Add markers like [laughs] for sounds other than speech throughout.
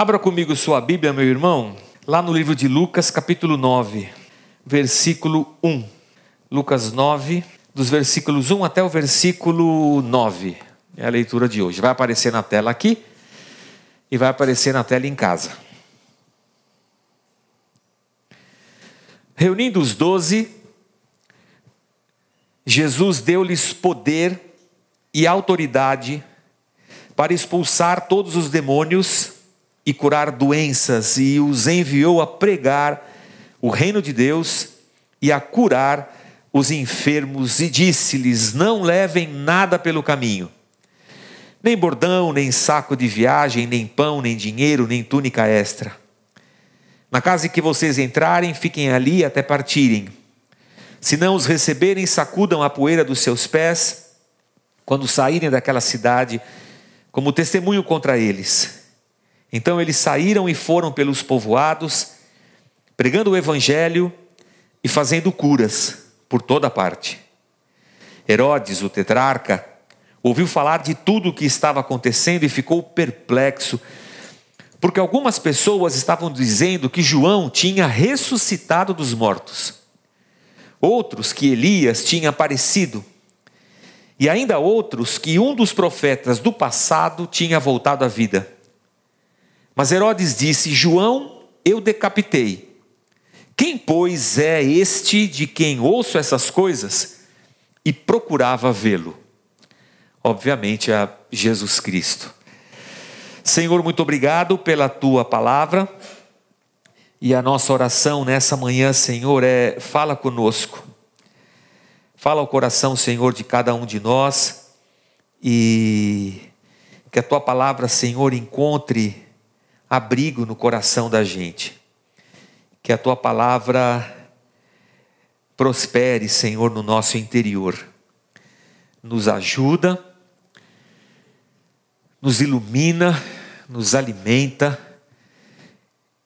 Abra comigo sua Bíblia, meu irmão, lá no livro de Lucas, capítulo 9, versículo 1. Lucas 9, dos versículos 1 até o versículo 9. É a leitura de hoje. Vai aparecer na tela aqui e vai aparecer na tela em casa. Reunindo os doze, Jesus deu-lhes poder e autoridade para expulsar todos os demônios e curar doenças, e os enviou a pregar o reino de Deus e a curar os enfermos, e disse-lhes: Não levem nada pelo caminho, nem bordão, nem saco de viagem, nem pão, nem dinheiro, nem túnica extra. Na casa em que vocês entrarem, fiquem ali até partirem. Se não os receberem, sacudam a poeira dos seus pés quando saírem daquela cidade, como testemunho contra eles. Então eles saíram e foram pelos povoados, pregando o evangelho e fazendo curas por toda parte. Herodes, o tetrarca, ouviu falar de tudo o que estava acontecendo e ficou perplexo, porque algumas pessoas estavam dizendo que João tinha ressuscitado dos mortos, outros que Elias tinha aparecido, e ainda outros que um dos profetas do passado tinha voltado à vida. Mas Herodes disse: João eu decapitei. Quem, pois, é este de quem ouço essas coisas? E procurava vê-lo. Obviamente, a Jesus Cristo. Senhor, muito obrigado pela tua palavra. E a nossa oração nessa manhã, Senhor, é: fala conosco. Fala ao coração, Senhor, de cada um de nós. E que a tua palavra, Senhor, encontre abrigo no coração da gente. Que a tua palavra prospere, Senhor, no nosso interior. Nos ajuda, nos ilumina, nos alimenta.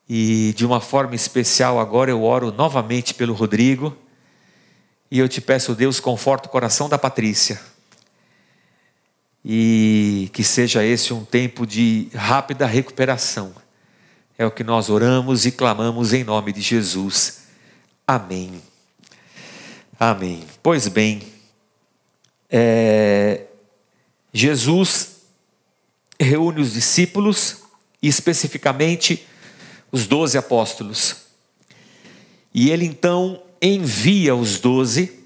E de uma forma especial, agora eu oro novamente pelo Rodrigo. E eu te peço, Deus, conforta o coração da Patrícia. E que seja esse um tempo de rápida recuperação. É o que nós oramos e clamamos em nome de Jesus. Amém. Amém. Pois bem, é, Jesus reúne os discípulos, e especificamente os doze apóstolos. E ele então envia os doze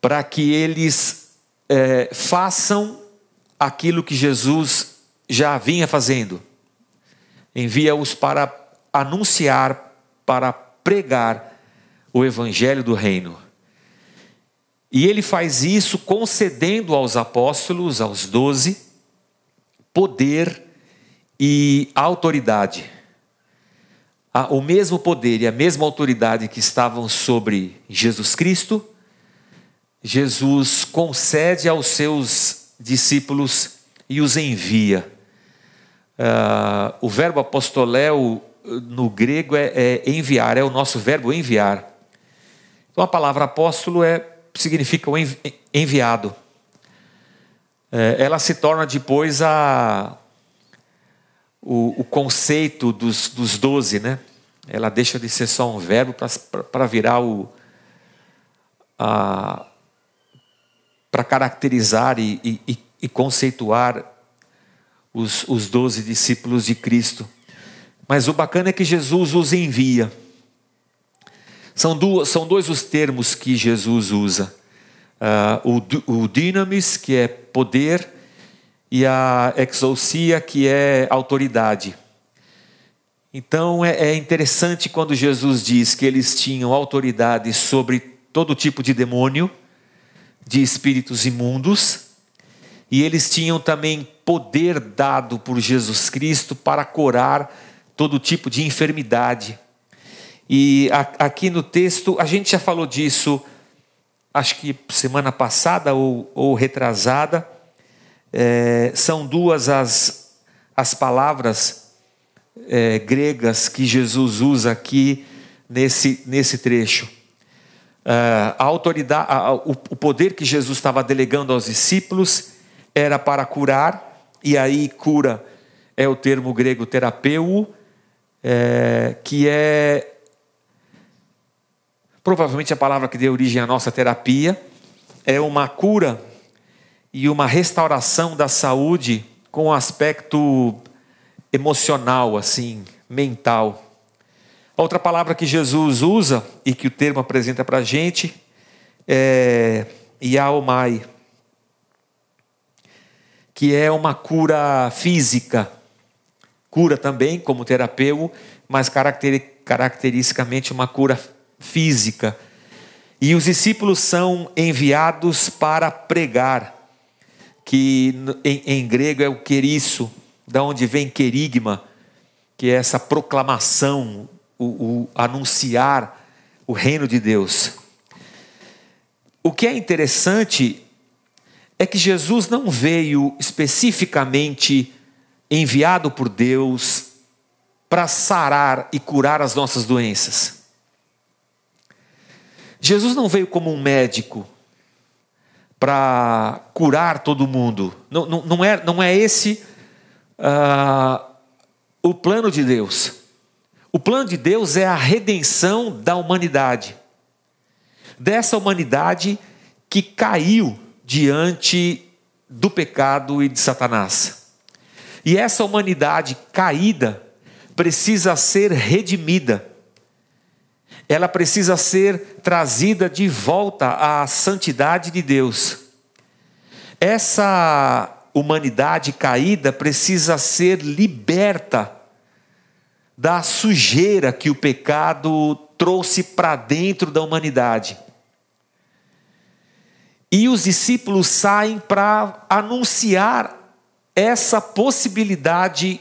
para que eles é, façam aquilo que Jesus já vinha fazendo. Envia-os para anunciar, para pregar o evangelho do reino. E ele faz isso concedendo aos apóstolos, aos doze, poder e autoridade. O mesmo poder e a mesma autoridade que estavam sobre Jesus Cristo Jesus concede aos seus discípulos e os envia. Uh, o verbo apostoléu no grego é, é, enviar, é o nosso verbo enviar. Então a palavra apóstolo é, significa o enviado. É, ela se torna depois a, o, o conceito dos, dos doze, né? Ela deixa de ser só um verbo para virar o, para caracterizar e, e, e, conceituar os, os doze discípulos de Cristo. Mas o bacana é que Jesus os envia. São, duas, são dois os termos que Jesus usa: uh, o, o dynamis, que é poder, e a exousia, que é autoridade. Então é, é interessante quando Jesus diz que eles tinham autoridade sobre todo tipo de demônio de espíritos imundos, e eles tinham também poder dado por Jesus Cristo para curar todo tipo de enfermidade. E aqui no texto, a gente já falou disso, acho que semana passada ou, ou retrasada, é, são duas as, as palavras é, gregas que Jesus usa aqui nesse, nesse trecho. Ah, a autoridade, o poder que Jesus estava delegando aos discípulos era para curar, e aí cura é o termo grego terapeu, é, que é provavelmente a palavra que deu origem à nossa terapia, é uma cura e uma restauração da saúde com um aspecto emocional, assim, mental. Outra palavra que Jesus usa e que o termo apresenta para a gente é Yaomai, que é uma cura física, cura também como terapeuta, mas caracteristicamente uma cura física. E os discípulos são enviados para pregar, que em, em grego é o queriço, da onde vem querigma, que é essa proclamação, o, o anunciar o reino de Deus. O que é interessante é que Jesus não veio especificamente enviado por Deus para sarar e curar as nossas doenças. Jesus não veio como um médico para curar todo mundo. Não, não, não, é, não é esse uh, o plano de Deus. O plano de Deus é a redenção da humanidade. Dessa humanidade que caiu diante do pecado e de Satanás. E essa humanidade caída precisa ser redimida. Ela precisa ser trazida de volta à santidade de Deus. Essa humanidade caída precisa ser liberta da sujeira que o pecado trouxe para dentro da humanidade. E os discípulos saem para anunciar essa possibilidade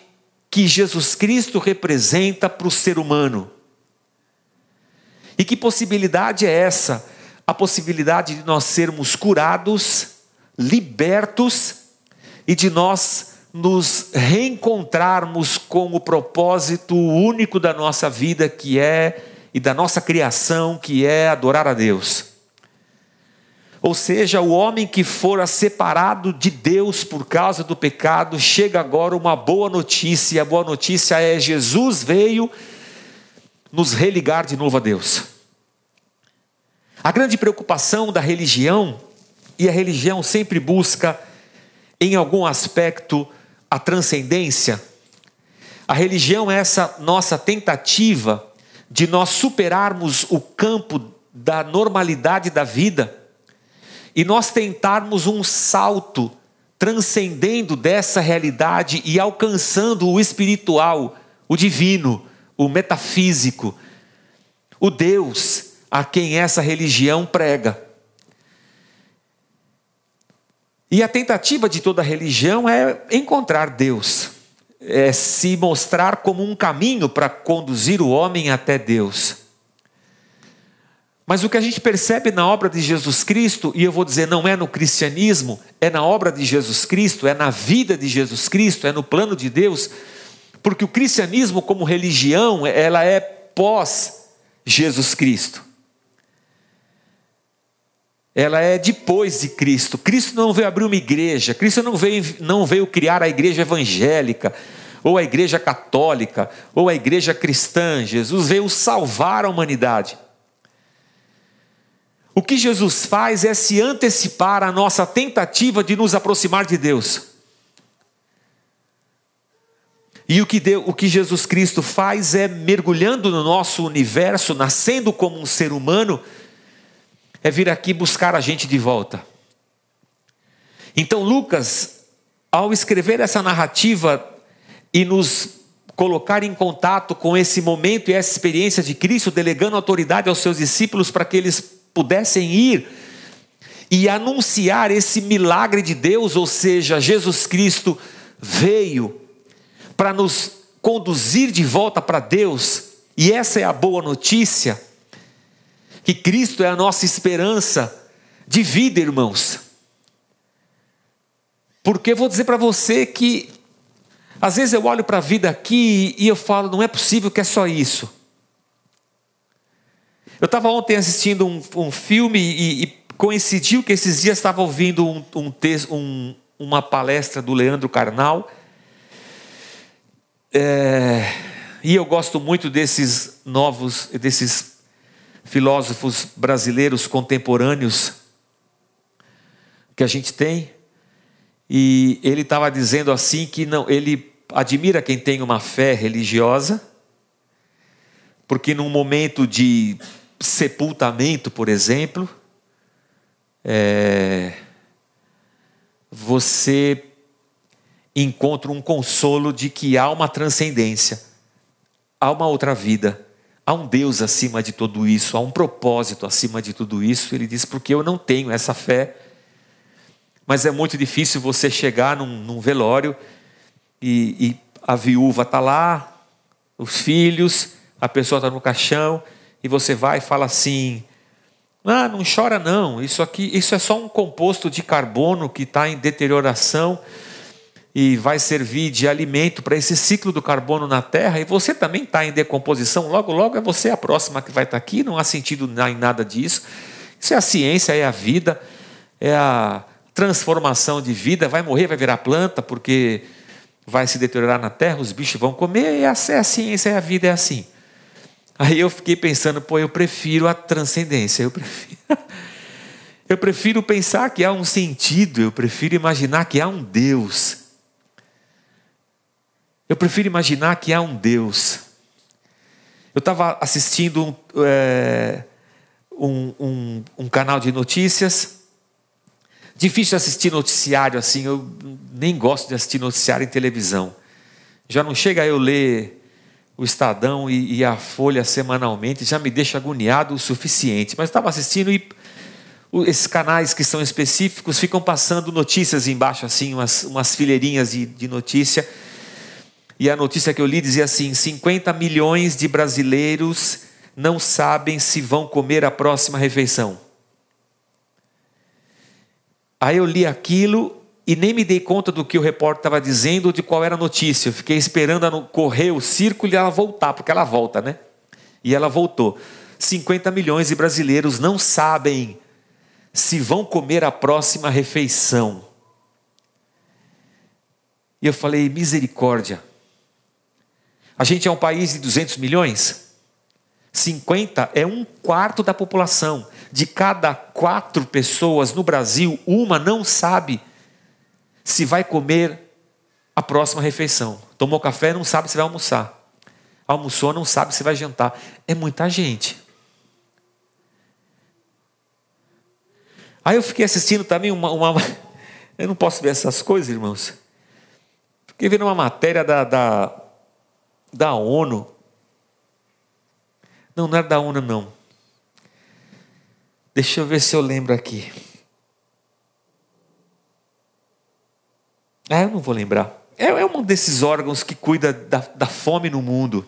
que Jesus Cristo representa para o ser humano. E que possibilidade é essa? A possibilidade de nós sermos curados, libertos e de nós nos reencontrarmos com o propósito único da nossa vida, que é e da nossa criação, que é adorar a Deus. Ou seja, o homem que fora separado de Deus por causa do pecado, chega agora uma boa notícia, e a boa notícia é: Jesus veio nos religar de novo a Deus. A grande preocupação da religião, e a religião sempre busca, em algum aspecto, a transcendência. A religião é essa nossa tentativa de nós superarmos o campo da normalidade da vida e nós tentarmos um salto transcendendo dessa realidade e alcançando o espiritual, o divino, o metafísico, o Deus a quem essa religião prega. E a tentativa de toda religião é encontrar Deus, é se mostrar como um caminho para conduzir o homem até Deus. Mas o que a gente percebe na obra de Jesus Cristo, e eu vou dizer, não é no cristianismo, é na obra de Jesus Cristo, é na vida de Jesus Cristo, é no plano de Deus, porque o cristianismo, como religião, ela é pós Jesus Cristo. Ela é depois de Cristo. Cristo não veio abrir uma igreja, Cristo não veio, não veio criar a igreja evangélica, ou a igreja católica, ou a igreja cristã. Jesus veio salvar a humanidade. O que Jesus faz é se antecipar à nossa tentativa de nos aproximar de Deus. E o que, Deus, o que Jesus Cristo faz é mergulhando no nosso universo, nascendo como um ser humano, é vir aqui buscar a gente de volta. Então, Lucas, ao escrever essa narrativa e nos colocar em contato com esse momento e essa experiência de Cristo, delegando autoridade aos seus discípulos para que eles pudessem ir e anunciar esse milagre de Deus, ou seja, Jesus Cristo veio para nos conduzir de volta para Deus, e essa é a boa notícia, que Cristo é a nossa esperança de vida, irmãos. Porque vou dizer para você que, às vezes eu olho para a vida aqui e eu falo, não é possível que é só isso. Eu estava ontem assistindo um, um filme e, e, coincidiu que esses dias estava ouvindo um, um, um, uma palestra do Leandro Carnal. É, e eu gosto muito desses novos, desses filósofos brasileiros contemporâneos que a gente tem. E ele estava dizendo assim que não, ele admira quem tem uma fé religiosa, porque num momento de sepultamento, por exemplo, é, você encontra um consolo de que há uma transcendência, há uma outra vida, há um Deus acima de tudo isso, há um propósito acima de tudo isso. Ele diz: porque eu não tenho essa fé, mas é muito difícil você chegar num, num velório e, e a viúva está lá, os filhos, a pessoa está no caixão, e você vai e fala assim: ah, não chora não, isso aqui, isso é só um composto de carbono que está em deterioração e vai servir de alimento para esse ciclo do carbono na Terra, e você também está em decomposição, logo, logo é você a próxima que vai estar tá aqui, não há sentido em nada disso. Isso é a ciência, é a vida, é a transformação de vida, vai morrer, vai virar planta, porque vai se deteriorar na terra, os bichos vão comer, é a ciência, é a vida, é assim. Aí eu fiquei pensando, pô, eu prefiro a transcendência, eu prefiro, [laughs] eu prefiro pensar que há um sentido, eu prefiro imaginar que há um Deus. Eu prefiro imaginar que há um Deus. Eu estava assistindo é, um, um, um canal de notícias, Difícil assistir noticiário assim, eu nem gosto de assistir noticiário em televisão. Já não chega eu ler o Estadão e, e a Folha semanalmente, já me deixa agoniado o suficiente. Mas estava assistindo e esses canais que são específicos ficam passando notícias embaixo, assim, umas, umas fileirinhas de, de notícia. E a notícia que eu li dizia assim: 50 milhões de brasileiros não sabem se vão comer a próxima refeição. Aí eu li aquilo e nem me dei conta do que o repórter estava dizendo, de qual era a notícia. Eu fiquei esperando ela correr o círculo e ela voltar, porque ela volta, né? E ela voltou. 50 milhões de brasileiros não sabem se vão comer a próxima refeição. E eu falei, misericórdia. A gente é um país de 200 milhões? 50 é um quarto da população de cada quatro pessoas no Brasil, uma não sabe se vai comer a próxima refeição. Tomou café, não sabe se vai almoçar. Almoçou, não sabe se vai jantar. É muita gente. Aí eu fiquei assistindo também uma, uma. [laughs] Eu não posso ver essas coisas, irmãos. Fiquei vendo uma matéria da, da, da ONU. Não, não era da ONU, não. Deixa eu ver se eu lembro aqui. Ah, eu não vou lembrar. É, é um desses órgãos que cuida da, da fome no mundo.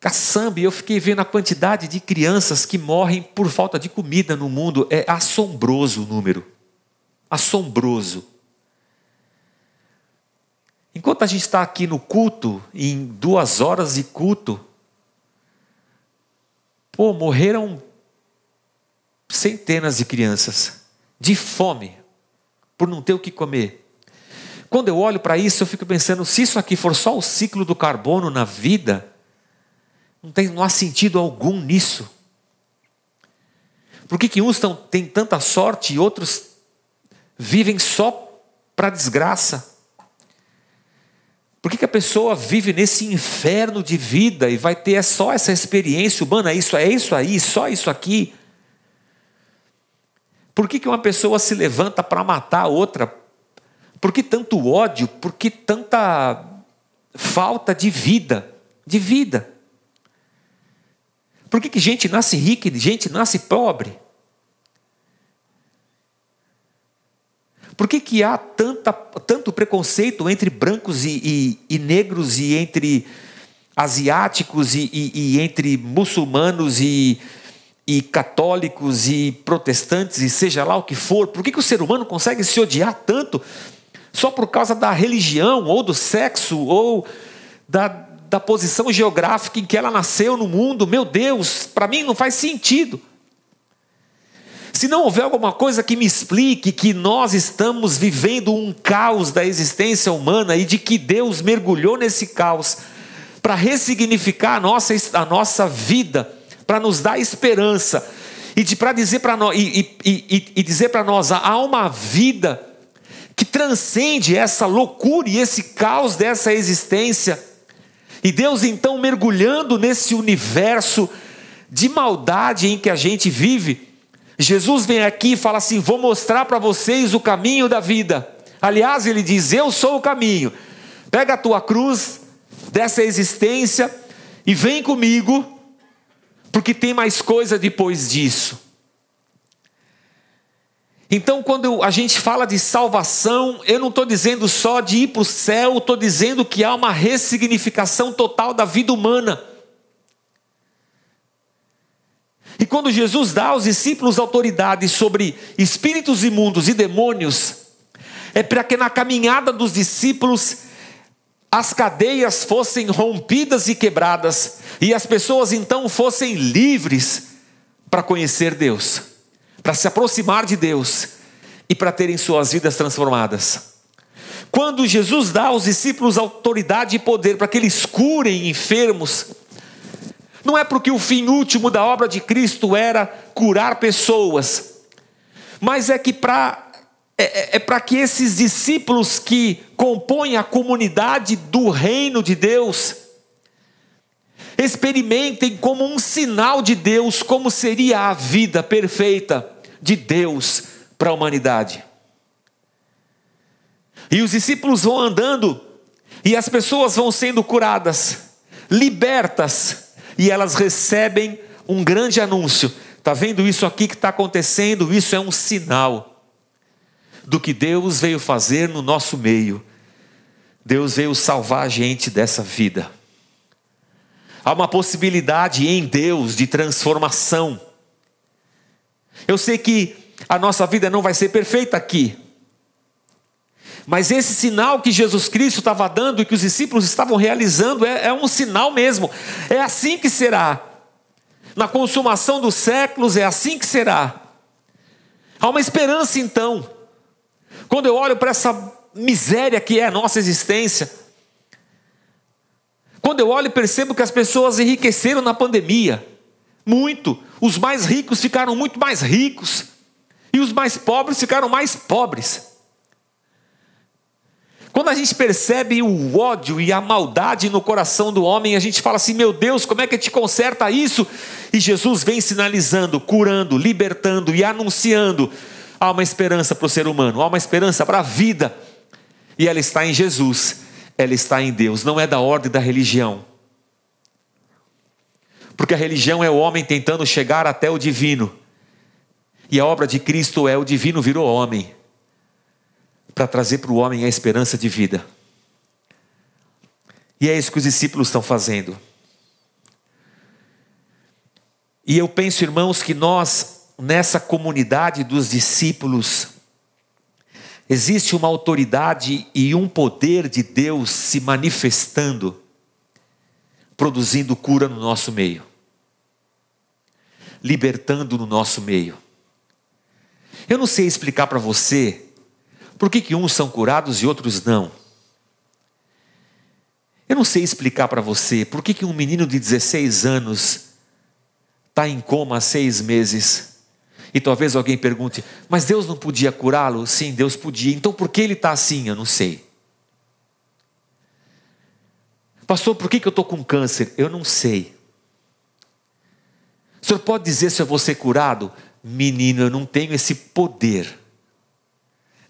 Caçamba, eu fiquei vendo a quantidade de crianças que morrem por falta de comida no mundo. É assombroso o número. Assombroso. Enquanto a gente está aqui no culto, em duas horas de culto, Pô, morreram centenas de crianças de fome por não ter o que comer. Quando eu olho para isso, eu fico pensando: se isso aqui for só o ciclo do carbono na vida, não, tem, não há sentido algum nisso. Por que, que uns tão, têm tanta sorte e outros vivem só para desgraça? Por que, que a pessoa vive nesse inferno de vida e vai ter só essa experiência humana? Isso é isso aí, só isso aqui. Por que, que uma pessoa se levanta para matar a outra? Por que tanto ódio? Por que tanta falta de vida? De vida. Por que, que gente nasce rica e gente nasce pobre? Por que, que há tanta, tanto preconceito entre brancos e, e, e negros e entre asiáticos e, e entre muçulmanos e, católicos e protestantes e seja lá o que for? Por que, que o ser humano consegue se odiar tanto só por causa da religião ou do sexo ou da, da posição geográfica em que ela nasceu no mundo? Meu Deus, para mim não faz sentido. Se não houver alguma coisa que me explique que nós estamos vivendo um caos da existência humana e de que Deus mergulhou nesse caos para ressignificar a nossa, a nossa vida, para nos dar esperança e de para dizer para nós e, e, e, e dizer para nós há uma vida que transcende essa loucura e esse caos dessa existência. E Deus então mergulhando nesse universo de maldade em que a gente vive, Jesus vem aqui e fala assim: Vou mostrar para vocês o caminho da vida. Aliás, ele diz: Eu sou o caminho. Pega a tua cruz dessa existência e vem comigo, porque tem mais coisa depois disso. Então, quando a gente fala de salvação, eu não estou dizendo só de ir para o céu, estou dizendo que há uma ressignificação total da vida humana. E quando Jesus dá aos discípulos autoridade sobre espíritos imundos e demônios, é para que na caminhada dos discípulos as cadeias fossem rompidas e quebradas, e as pessoas então fossem livres para conhecer Deus para se aproximar de Deus e para terem suas vidas transformadas. Quando Jesus dá aos discípulos autoridade e poder para que eles curem enfermos, não é porque o fim último da obra de Cristo era curar pessoas, mas é que para é, é, é para que esses discípulos que compõem a comunidade do reino de Deus experimentem como um sinal de Deus como seria a vida perfeita de Deus para a humanidade. E os discípulos vão andando, e as pessoas vão sendo curadas, libertas, e elas recebem um grande anúncio. Está vendo isso aqui que está acontecendo? Isso é um sinal do que Deus veio fazer no nosso meio. Deus veio salvar a gente dessa vida. Há uma possibilidade em Deus de transformação. Eu sei que a nossa vida não vai ser perfeita aqui. Mas esse sinal que Jesus Cristo estava dando e que os discípulos estavam realizando é, é um sinal mesmo. É assim que será. Na consumação dos séculos é assim que será. Há uma esperança então. Quando eu olho para essa miséria que é a nossa existência, quando eu olho percebo que as pessoas enriqueceram na pandemia, muito. Os mais ricos ficaram muito mais ricos. E os mais pobres ficaram mais pobres. Quando a gente percebe o ódio e a maldade no coração do homem, a gente fala assim: meu Deus, como é que te conserta isso? E Jesus vem sinalizando, curando, libertando e anunciando: há uma esperança para o ser humano, há uma esperança para a vida. E ela está em Jesus, ela está em Deus, não é da ordem da religião. Porque a religião é o homem tentando chegar até o divino. E a obra de Cristo é o divino virou homem para trazer para o homem a esperança de vida. E é isso que os discípulos estão fazendo. E eu penso, irmãos, que nós, nessa comunidade dos discípulos, existe uma autoridade e um poder de Deus se manifestando produzindo cura no nosso meio, libertando no nosso meio. Eu não sei explicar para você por que, que uns são curados e outros não. Eu não sei explicar para você por que, que um menino de 16 anos está em coma há seis meses. E talvez alguém pergunte, mas Deus não podia curá-lo? Sim, Deus podia. Então por que ele está assim? Eu não sei. Pastor, por que, que eu estou com câncer? Eu não sei. O senhor pode dizer se eu vou ser curado? Menino, eu não tenho esse poder,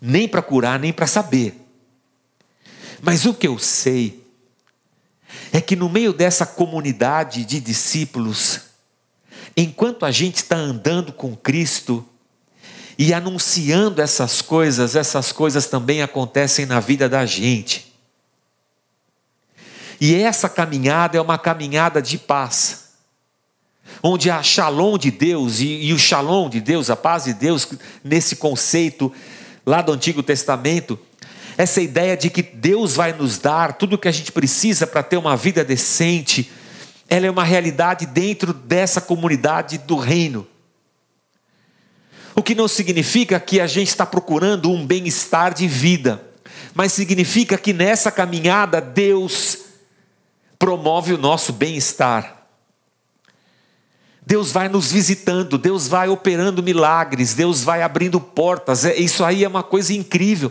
nem para curar, nem para saber. Mas o que eu sei é que no meio dessa comunidade de discípulos, enquanto a gente está andando com Cristo e anunciando essas coisas, essas coisas também acontecem na vida da gente. E essa caminhada é uma caminhada de paz, onde a shalom de Deus e, e o shalom de Deus, a paz de Deus, nesse conceito lá do Antigo Testamento, essa ideia de que Deus vai nos dar tudo o que a gente precisa para ter uma vida decente, ela é uma realidade dentro dessa comunidade do reino. O que não significa que a gente está procurando um bem-estar de vida, mas significa que nessa caminhada Deus promove o nosso bem-estar. Deus vai nos visitando, Deus vai operando milagres, Deus vai abrindo portas. É, isso aí é uma coisa incrível.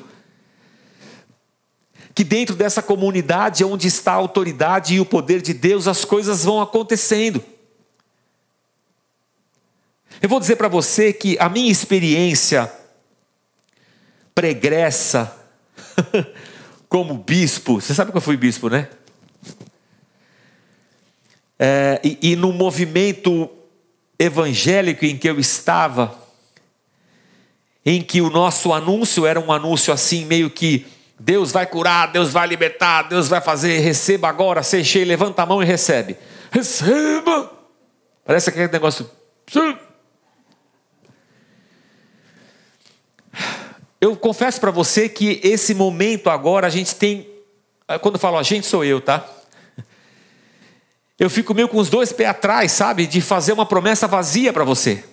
Que dentro dessa comunidade onde está a autoridade e o poder de Deus, as coisas vão acontecendo. Eu vou dizer para você que a minha experiência pregressa [laughs] como bispo, você sabe que eu fui bispo, né? É, e, e no movimento evangélico em que eu estava, em que o nosso anúncio era um anúncio assim, meio que Deus vai curar, Deus vai libertar, Deus vai fazer, receba agora, seja cheio, levanta a mão e recebe. Receba! Parece aquele negócio. Eu confesso para você que esse momento agora a gente tem. Quando eu falo a gente, sou eu, tá? Eu fico meio com os dois pés atrás, sabe? De fazer uma promessa vazia para você.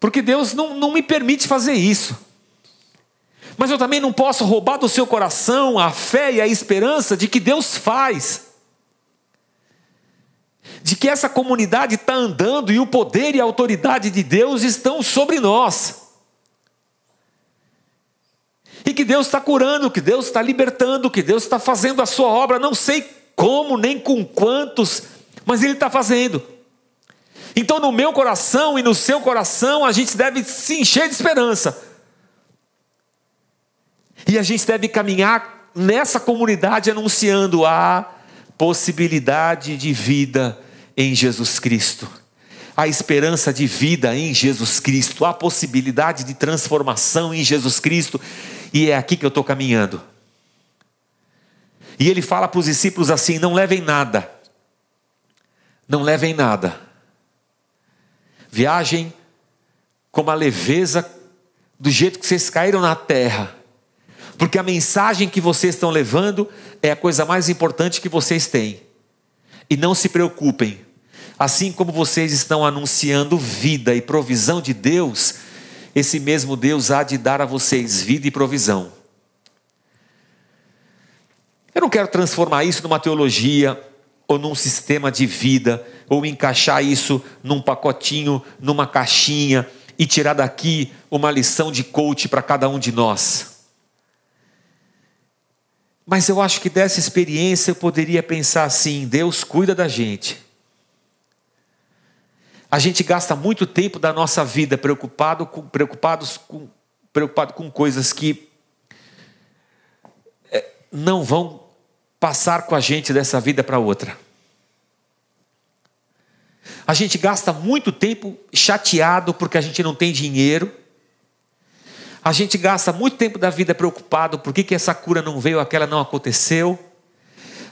Porque Deus não, não me permite fazer isso. Mas eu também não posso roubar do seu coração a fé e a esperança de que Deus faz. De que essa comunidade está andando e o poder e a autoridade de Deus estão sobre nós e que Deus está curando, que Deus está libertando, que Deus está fazendo a sua obra, não sei como nem com quantos, mas Ele está fazendo. Então, no meu coração e no seu coração, a gente deve se encher de esperança. E a gente deve caminhar nessa comunidade anunciando a possibilidade de vida em Jesus Cristo. A esperança de vida em Jesus Cristo, a possibilidade de transformação em Jesus Cristo. E é aqui que eu estou caminhando. E ele fala para os discípulos assim: não levem nada, não levem nada, viajem com uma leveza do jeito que vocês caíram na terra, porque a mensagem que vocês estão levando é a coisa mais importante que vocês têm. E não se preocupem, assim como vocês estão anunciando vida e provisão de Deus, esse mesmo Deus há de dar a vocês vida e provisão. Eu não quero transformar isso numa teologia ou num sistema de vida, ou encaixar isso num pacotinho, numa caixinha e tirar daqui uma lição de coach para cada um de nós. Mas eu acho que dessa experiência eu poderia pensar assim: Deus cuida da gente. A gente gasta muito tempo da nossa vida preocupado com, preocupados com, preocupado com coisas que é, não vão passar com a gente dessa vida para outra. A gente gasta muito tempo chateado porque a gente não tem dinheiro. A gente gasta muito tempo da vida preocupado por que, que essa cura não veio, aquela não aconteceu.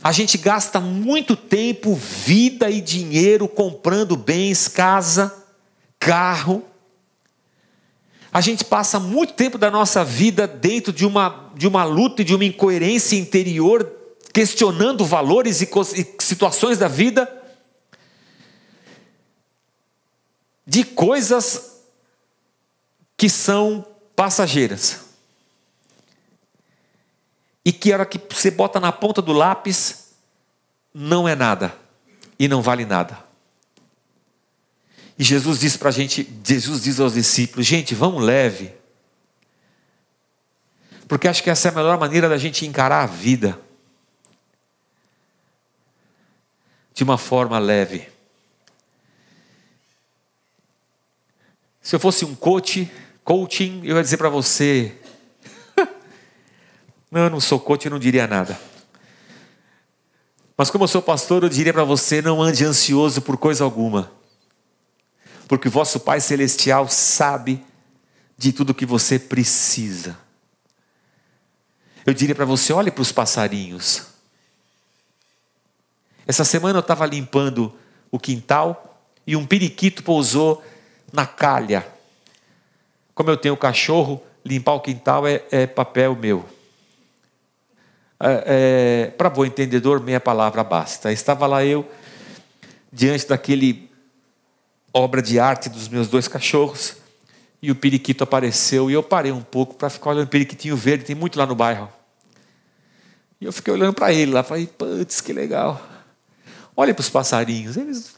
A gente gasta muito tempo, vida e dinheiro comprando bens, casa, carro. A gente passa muito tempo da nossa vida dentro de uma, de uma luta e de uma incoerência interior, questionando valores e, e situações da vida, de coisas que são passageiras e que a hora que você bota na ponta do lápis, não é nada e não vale nada. E Jesus diz para a gente, Jesus diz aos discípulos, gente, vamos leve. Porque acho que essa é a melhor maneira da gente encarar a vida. De uma forma leve. Se eu fosse um coach, coaching, eu ia dizer para você, [laughs] não, eu não sou coach, eu não diria nada. Mas como eu sou pastor, eu diria para você: não ande ansioso por coisa alguma, porque vosso Pai Celestial sabe de tudo que você precisa. Eu diria para você: olhe para os passarinhos. Essa semana eu estava limpando o quintal e um periquito pousou na calha. Como eu tenho cachorro, limpar o quintal é, é papel meu. É, é, para bom entendedor, meia palavra basta. Estava lá eu, diante daquele obra de arte dos meus dois cachorros. E o periquito apareceu e eu parei um pouco para ficar olhando o periquitinho verde, tem muito lá no bairro. E eu fiquei olhando para ele lá, falei, putz, que legal. Olha para os passarinhos, eles,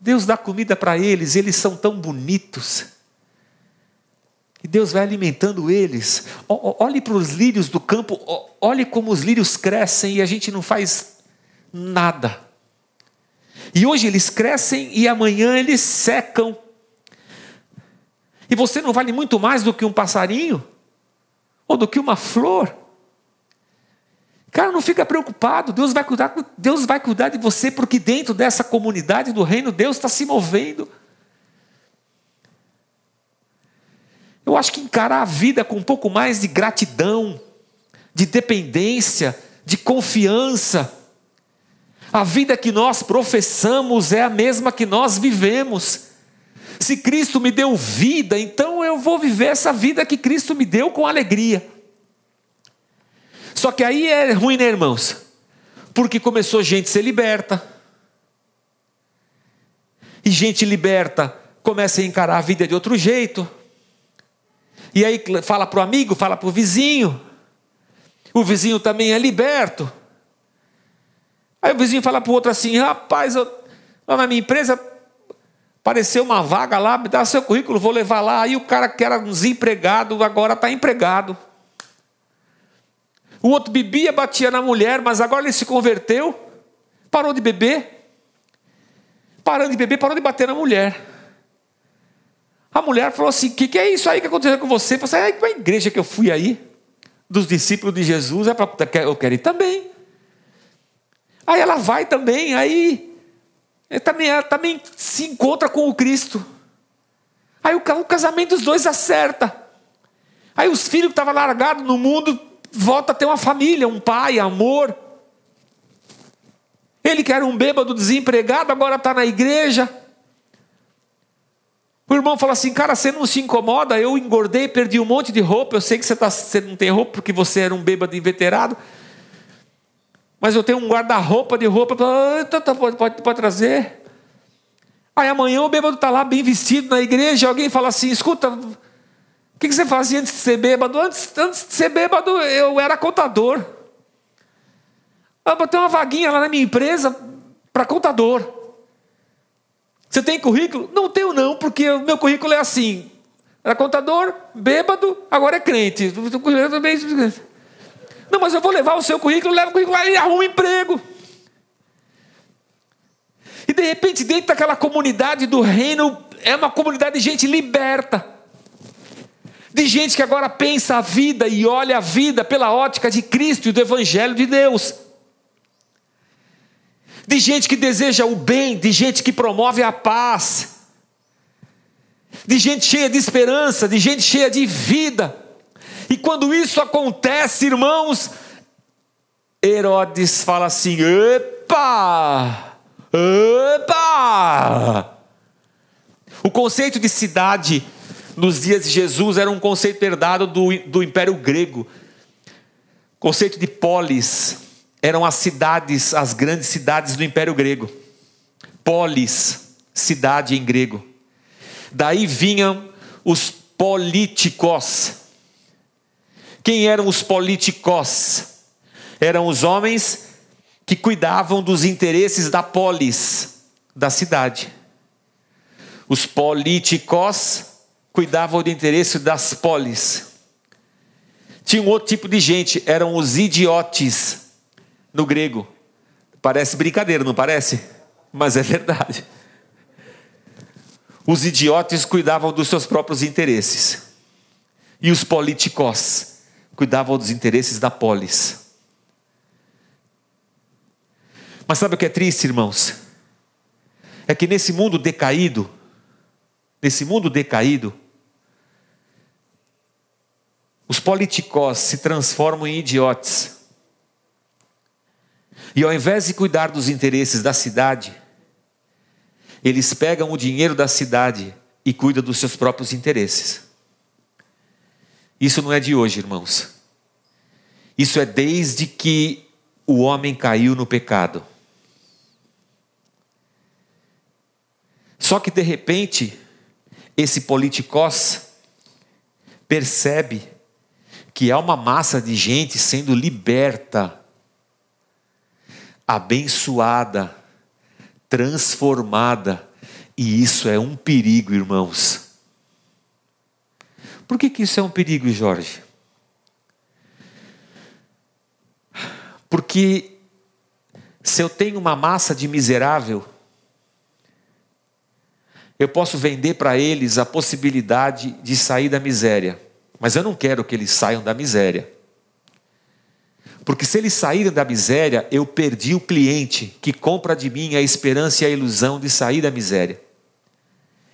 Deus dá comida para eles, eles são tão bonitos. E Deus vai alimentando eles. Olhe para os lírios do campo, olhe como os lírios crescem e a gente não faz nada. E hoje eles crescem e amanhã eles secam. E você não vale muito mais do que um passarinho? Ou do que uma flor? Cara, não fica preocupado, Deus vai cuidar, Deus vai cuidar de você, porque dentro dessa comunidade do reino, Deus está se movendo. Eu acho que encarar a vida com um pouco mais de gratidão, de dependência, de confiança. A vida que nós professamos é a mesma que nós vivemos. Se Cristo me deu vida, então eu vou viver essa vida que Cristo me deu com alegria. Só que aí é ruim, né, irmãos? Porque começou gente a ser liberta. E gente liberta começa a encarar a vida de outro jeito. E aí fala para o amigo, fala para o vizinho. O vizinho também é liberto. Aí o vizinho fala para o outro assim: rapaz, eu, lá na minha empresa apareceu uma vaga lá, me dá seu currículo, vou levar lá. Aí o cara que era desempregado agora está empregado. O outro bebia, batia na mulher, mas agora ele se converteu, parou de beber. Parando de beber, parou de bater na mulher. A mulher falou assim: O que, que, é isso aí que aconteceu com você? Falei assim: é a igreja que eu fui aí, dos discípulos de Jesus, é pra, eu quero ir também. Aí ela vai também, aí também, ela também se encontra com o Cristo. Aí o, o casamento dos dois acerta. Aí os filhos que estavam largados no mundo volta a ter uma família, um pai, amor. Ele que era um bêbado desempregado, agora está na igreja. O irmão fala assim, cara, você não se incomoda? Eu engordei, perdi um monte de roupa. Eu sei que você, tá, você não tem roupa porque você era um bêbado inveterado. Mas eu tenho um guarda-roupa de roupa. Ah, então tá, pode, pode, pode trazer. Aí amanhã o bêbado está lá bem vestido na igreja. Alguém fala assim: escuta, o que, você fazia antes de ser bêbado? Antes, antes de ser bêbado, eu era contador. Eu botei uma vaguinha lá na minha empresa para contador. Você tem currículo? Não tenho não, porque o meu currículo é assim. Era contador, bêbado, agora é crente. Não, mas eu vou levar o seu currículo, leva o currículo e arruma um emprego. E de repente, dentro daquela comunidade do reino, é uma comunidade de gente liberta. De gente que agora pensa a vida e olha a vida pela ótica de Cristo e do Evangelho de Deus de gente que deseja o bem, de gente que promove a paz, de gente cheia de esperança, de gente cheia de vida. E quando isso acontece, irmãos, Herodes fala assim: epa, epa. O conceito de cidade nos dias de Jesus era um conceito herdado do, do Império Grego. Conceito de polis eram as cidades, as grandes cidades do Império Grego. Polis, cidade em grego. Daí vinham os políticos. Quem eram os políticos? Eram os homens que cuidavam dos interesses da polis, da cidade. Os políticos cuidavam do interesse das polis. Tinha um outro tipo de gente, eram os idiotes no grego. Parece brincadeira, não parece? Mas é verdade. Os idiotas cuidavam dos seus próprios interesses. E os políticos cuidavam dos interesses da polis. Mas sabe o que é triste, irmãos? É que nesse mundo decaído, nesse mundo decaído, os políticos se transformam em idiotas e ao invés de cuidar dos interesses da cidade, eles pegam o dinheiro da cidade e cuidam dos seus próprios interesses. Isso não é de hoje, irmãos. Isso é desde que o homem caiu no pecado. Só que de repente, esse politicós percebe que há uma massa de gente sendo liberta, abençoada, transformada, e isso é um perigo, irmãos. Por que, que isso é um perigo, Jorge? Porque se eu tenho uma massa de miserável, eu posso vender para eles a possibilidade de sair da miséria, mas eu não quero que eles saiam da miséria. Porque se eles saírem da miséria, eu perdi o cliente que compra de mim a esperança e a ilusão de sair da miséria.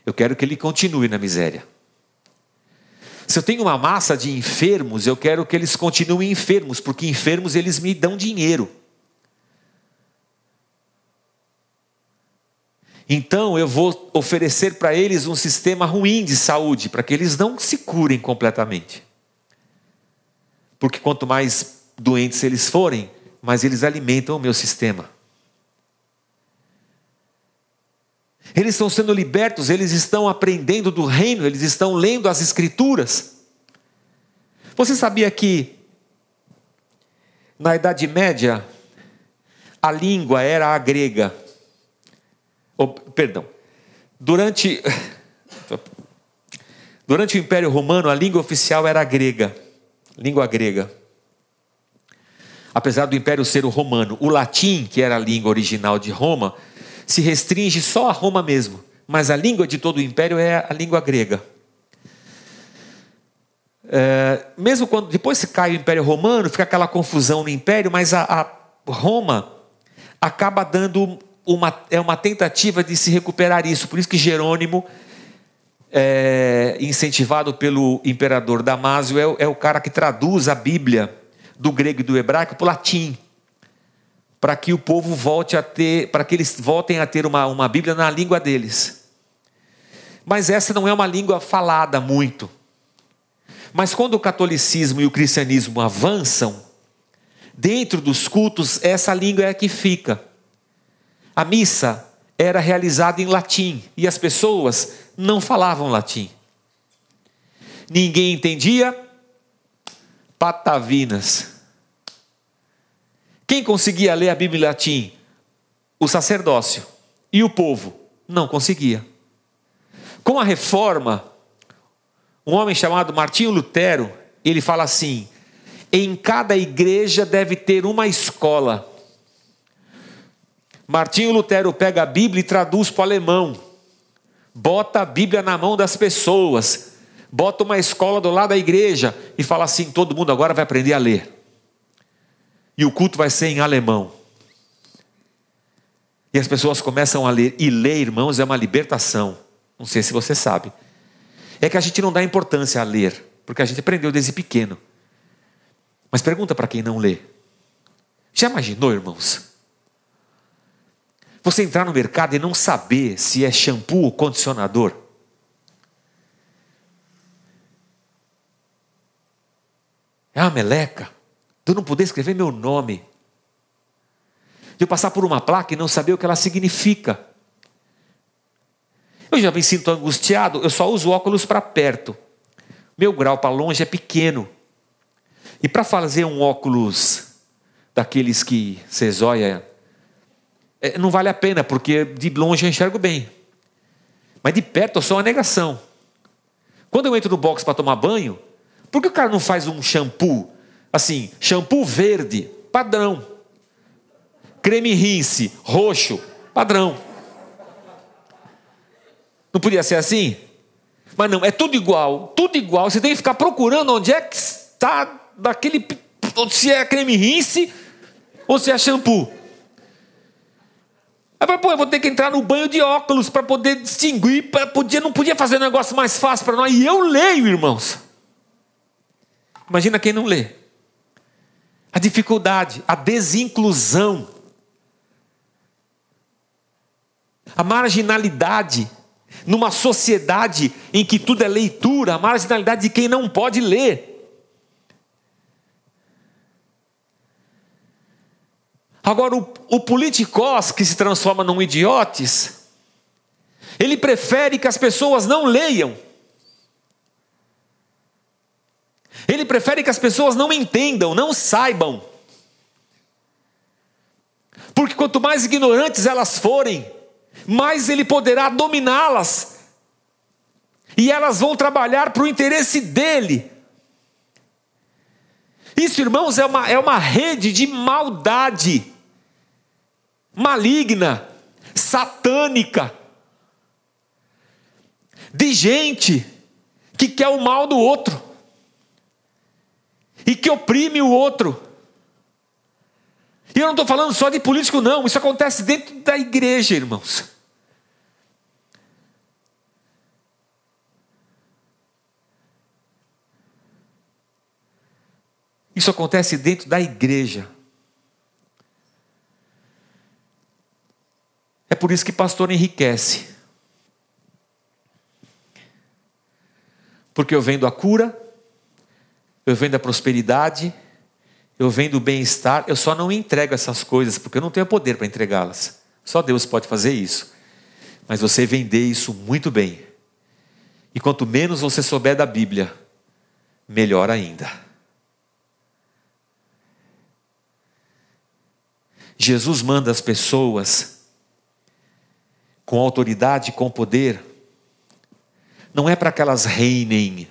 Eu quero que ele continue na miséria. Se eu tenho uma massa de enfermos, eu quero que eles continuem enfermos, porque enfermos eles me dão dinheiro. Então eu vou oferecer para eles um sistema ruim de saúde, para que eles não se curem completamente. Porque quanto mais doentes eles forem, mais eles alimentam o meu sistema. Eles estão sendo libertos, eles estão aprendendo do reino, eles estão lendo as escrituras. Você sabia que na Idade Média a língua era a grega? oh, perdão, durante, [laughs] durante o Império Romano, a língua oficial era a grega, língua grega. Apesar do Império ser o romano, o latim, que era a língua original de Roma, se restringe só a Roma mesmo, mas a língua de todo o Império é a língua grega. É, mesmo quando depois se cai o Império Romano, fica aquela confusão no Império, mas a, a Roma acaba dando uma, é uma tentativa de se recuperar isso. Por isso que Jerônimo, é, incentivado pelo imperador Damásio, é, é o cara que traduz a Bíblia do grego e do hebraico para o latim, para que o povo volte a ter, para que eles voltem a ter uma, uma Bíblia na língua deles. Mas essa não é uma língua falada muito. Mas quando o catolicismo e o cristianismo avançam, dentro dos cultos, essa língua é a que fica. A missa era realizada em latim e as pessoas não falavam latim. Ninguém entendia patavinas. Quem conseguia ler a Bíblia em latim? O sacerdócio. E o povo? Não conseguia. Com a reforma, um homem chamado Martinho Lutero, ele fala assim: em cada igreja deve ter uma escola Martinho Lutero pega a Bíblia e traduz para o alemão. Bota a Bíblia na mão das pessoas. Bota uma escola do lado da igreja e fala assim: todo mundo agora vai aprender a ler. E o culto vai ser em alemão. E as pessoas começam a ler. E ler, irmãos, é uma libertação. Não sei se você sabe. É que a gente não dá importância a ler, porque a gente aprendeu desde pequeno. Mas pergunta para quem não lê. Já imaginou, irmãos? Você entrar no mercado e não saber se é shampoo ou condicionador. Uma meleca. De eu não poder escrever meu nome. De eu passar por uma placa e não saber o que ela significa. Eu já me sinto angustiado, eu só uso óculos para perto. Meu grau para longe é pequeno. E para fazer um óculos daqueles que você zóia é, não vale a pena, porque de longe eu enxergo bem. Mas de perto eu sou uma negação. Quando eu entro no box para tomar banho, por que o cara não faz um shampoo? Assim, shampoo verde, padrão. Creme rinse, roxo, padrão. Não podia ser assim? Mas não, é tudo igual, tudo igual. Você tem que ficar procurando onde é que está daquele. Se é creme rinse ou se é shampoo. Aí pô, eu vou ter que entrar no banho de óculos para poder distinguir, pra, podia, não podia fazer um negócio mais fácil para nós. E eu leio, irmãos. Imagina quem não lê. A dificuldade, a desinclusão, a marginalidade numa sociedade em que tudo é leitura, a marginalidade de quem não pode ler. Agora, o, o politicós que se transforma num idiotes, Ele prefere que as pessoas não leiam. Ele prefere que as pessoas não entendam, não saibam. Porque quanto mais ignorantes elas forem, mais ele poderá dominá-las. E elas vão trabalhar para o interesse dele. Isso, irmãos, é uma, é uma rede de maldade maligna, satânica, de gente que quer o mal do outro e que oprime o outro. E eu não estou falando só de político, não, isso acontece dentro da igreja, irmãos. Isso acontece dentro da igreja. É por isso que pastor enriquece. Porque eu vendo a cura, eu vendo a prosperidade, eu vendo o bem-estar, eu só não entrego essas coisas, porque eu não tenho poder para entregá-las. Só Deus pode fazer isso. Mas você vender isso muito bem. E quanto menos você souber da Bíblia, melhor ainda. Jesus manda as pessoas com autoridade, com poder, não é para que elas reinem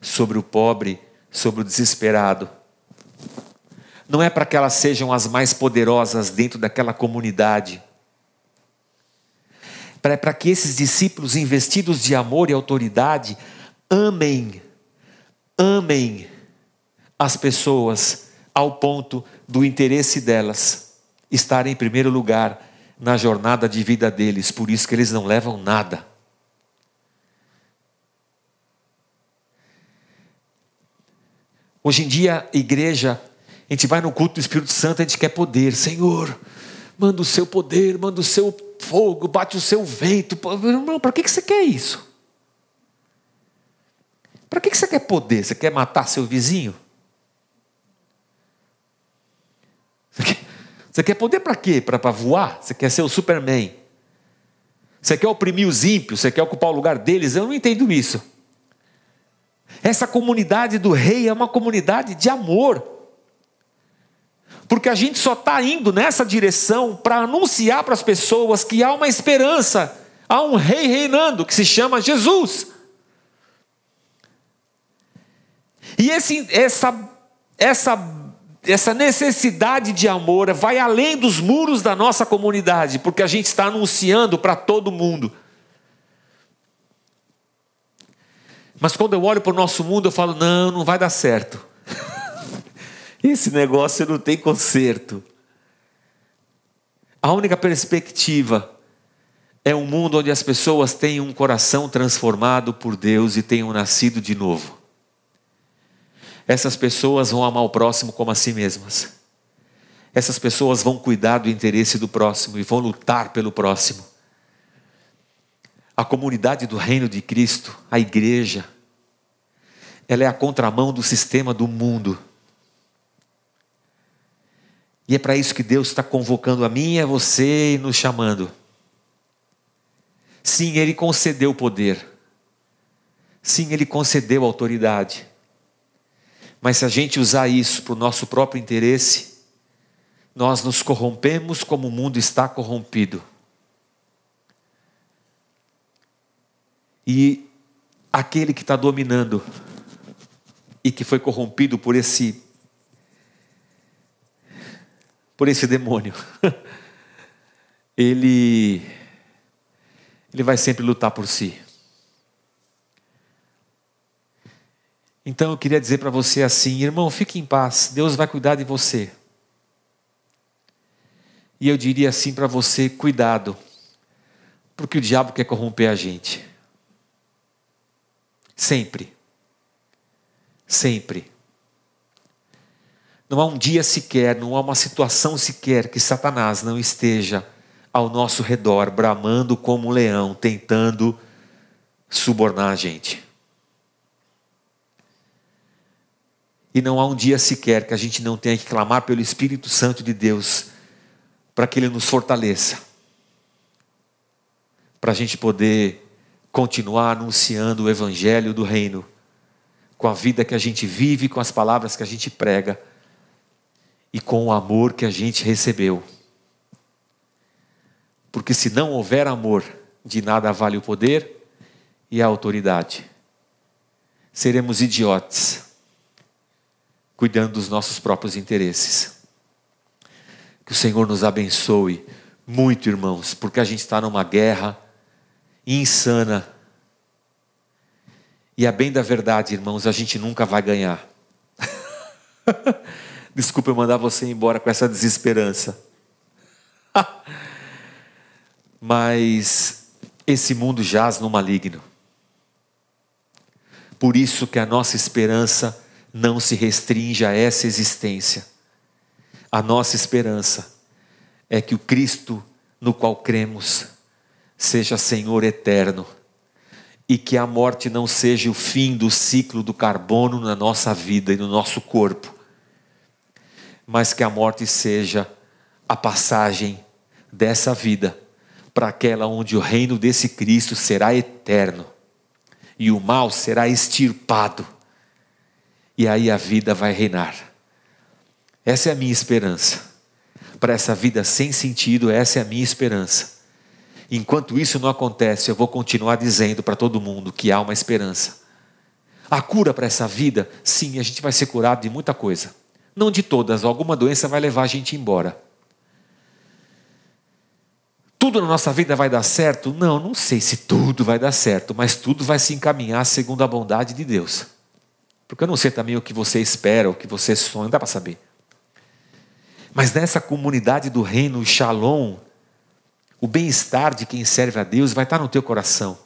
sobre o pobre, sobre o desesperado. Não é para que elas sejam as mais poderosas dentro daquela comunidade. É para que esses discípulos investidos de amor e autoridade amem, amem as pessoas ao ponto do interesse delas estar em primeiro lugar na jornada de vida deles, por isso que eles não levam nada. Hoje em dia, igreja, a gente vai no culto do Espírito Santo, a gente quer poder. Senhor, manda o seu poder, manda o seu fogo, bate o seu vento. Irmão, para que você quer isso? Para que você quer poder? Você quer matar seu vizinho? Você quer, poder para quê? Para voar? Você quer ser o Superman? Você quer oprimir os ímpios? Você quer ocupar o lugar deles? Eu não entendo isso. Essa comunidade do rei é uma comunidade de amor. Porque a gente só está indo nessa direção para anunciar para as pessoas que há uma esperança, há um rei reinando que se chama Jesus. E esse, essa, essa essa necessidade de amor vai além dos muros da nossa comunidade, porque a gente está anunciando para todo mundo. Mas quando eu olho para o nosso mundo, eu falo: não, não vai dar certo. [laughs] Esse negócio não tem conserto. A única perspectiva é um mundo onde as pessoas têm um coração transformado por Deus e tenham nascido de novo essas pessoas vão amar o próximo como a si mesmas. Essas pessoas vão cuidar do interesse do próximo e vão lutar pelo próximo. A comunidade do reino de Cristo, a igreja, ela é a contramão do sistema do mundo. E é para isso que Deus está convocando a mim e a você e nos chamando. Sim, Ele concedeu poder. Sim, Ele concedeu autoridade. Mas se a gente usar isso para o nosso próprio interesse, nós nos corrompemos como o mundo está corrompido. E aquele que está dominando e que foi corrompido por esse por esse demônio, [laughs] ele ele vai sempre lutar por si. Então eu queria dizer para você assim, irmão, fique em paz, Deus vai cuidar de você. E eu diria assim para você: cuidado, porque o diabo quer corromper a gente. Sempre. Sempre. Não há um dia sequer, não há uma situação sequer que Satanás não esteja ao nosso redor, bramando como um leão, tentando subornar a gente. E não há um dia sequer que a gente não tenha que clamar pelo Espírito Santo de Deus para que Ele nos fortaleça, para a gente poder continuar anunciando o Evangelho do Reino, com a vida que a gente vive, com as palavras que a gente prega e com o amor que a gente recebeu. Porque se não houver amor, de nada vale o poder e a autoridade. Seremos idiotes, cuidando dos nossos próprios interesses. Que o Senhor nos abençoe muito, irmãos, porque a gente está numa guerra insana. E a bem da verdade, irmãos, a gente nunca vai ganhar. [laughs] Desculpa eu mandar você embora com essa desesperança. [laughs] Mas esse mundo jaz no maligno. Por isso que a nossa esperança não se restringe a essa existência. A nossa esperança é que o Cristo no qual cremos seja Senhor eterno e que a morte não seja o fim do ciclo do carbono na nossa vida e no nosso corpo, mas que a morte seja a passagem dessa vida para aquela onde o reino desse Cristo será eterno e o mal será extirpado, e aí a vida vai reinar. Essa é a minha esperança. Para essa vida sem sentido, essa é a minha esperança. Enquanto isso não acontece, eu vou continuar dizendo para todo mundo que há uma esperança. A cura para essa vida, sim, a gente vai ser curado de muita coisa. Não de todas, alguma doença vai levar a gente embora. Tudo na nossa vida vai dar certo? Não, não sei se tudo vai dar certo, mas tudo vai se encaminhar segundo a bondade de Deus. Porque eu não sei também o que você espera, o que você sonha, não dá para saber. Mas nessa comunidade do reino, o shalom, o bem-estar de quem serve a Deus vai estar no teu coração.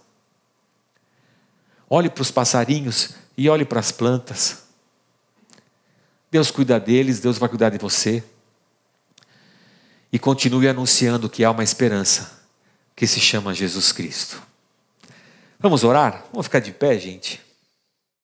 Olhe para os passarinhos e olhe para as plantas. Deus cuida deles, Deus vai cuidar de você e continue anunciando que há uma esperança que se chama Jesus Cristo. Vamos orar? Vamos ficar de pé, gente?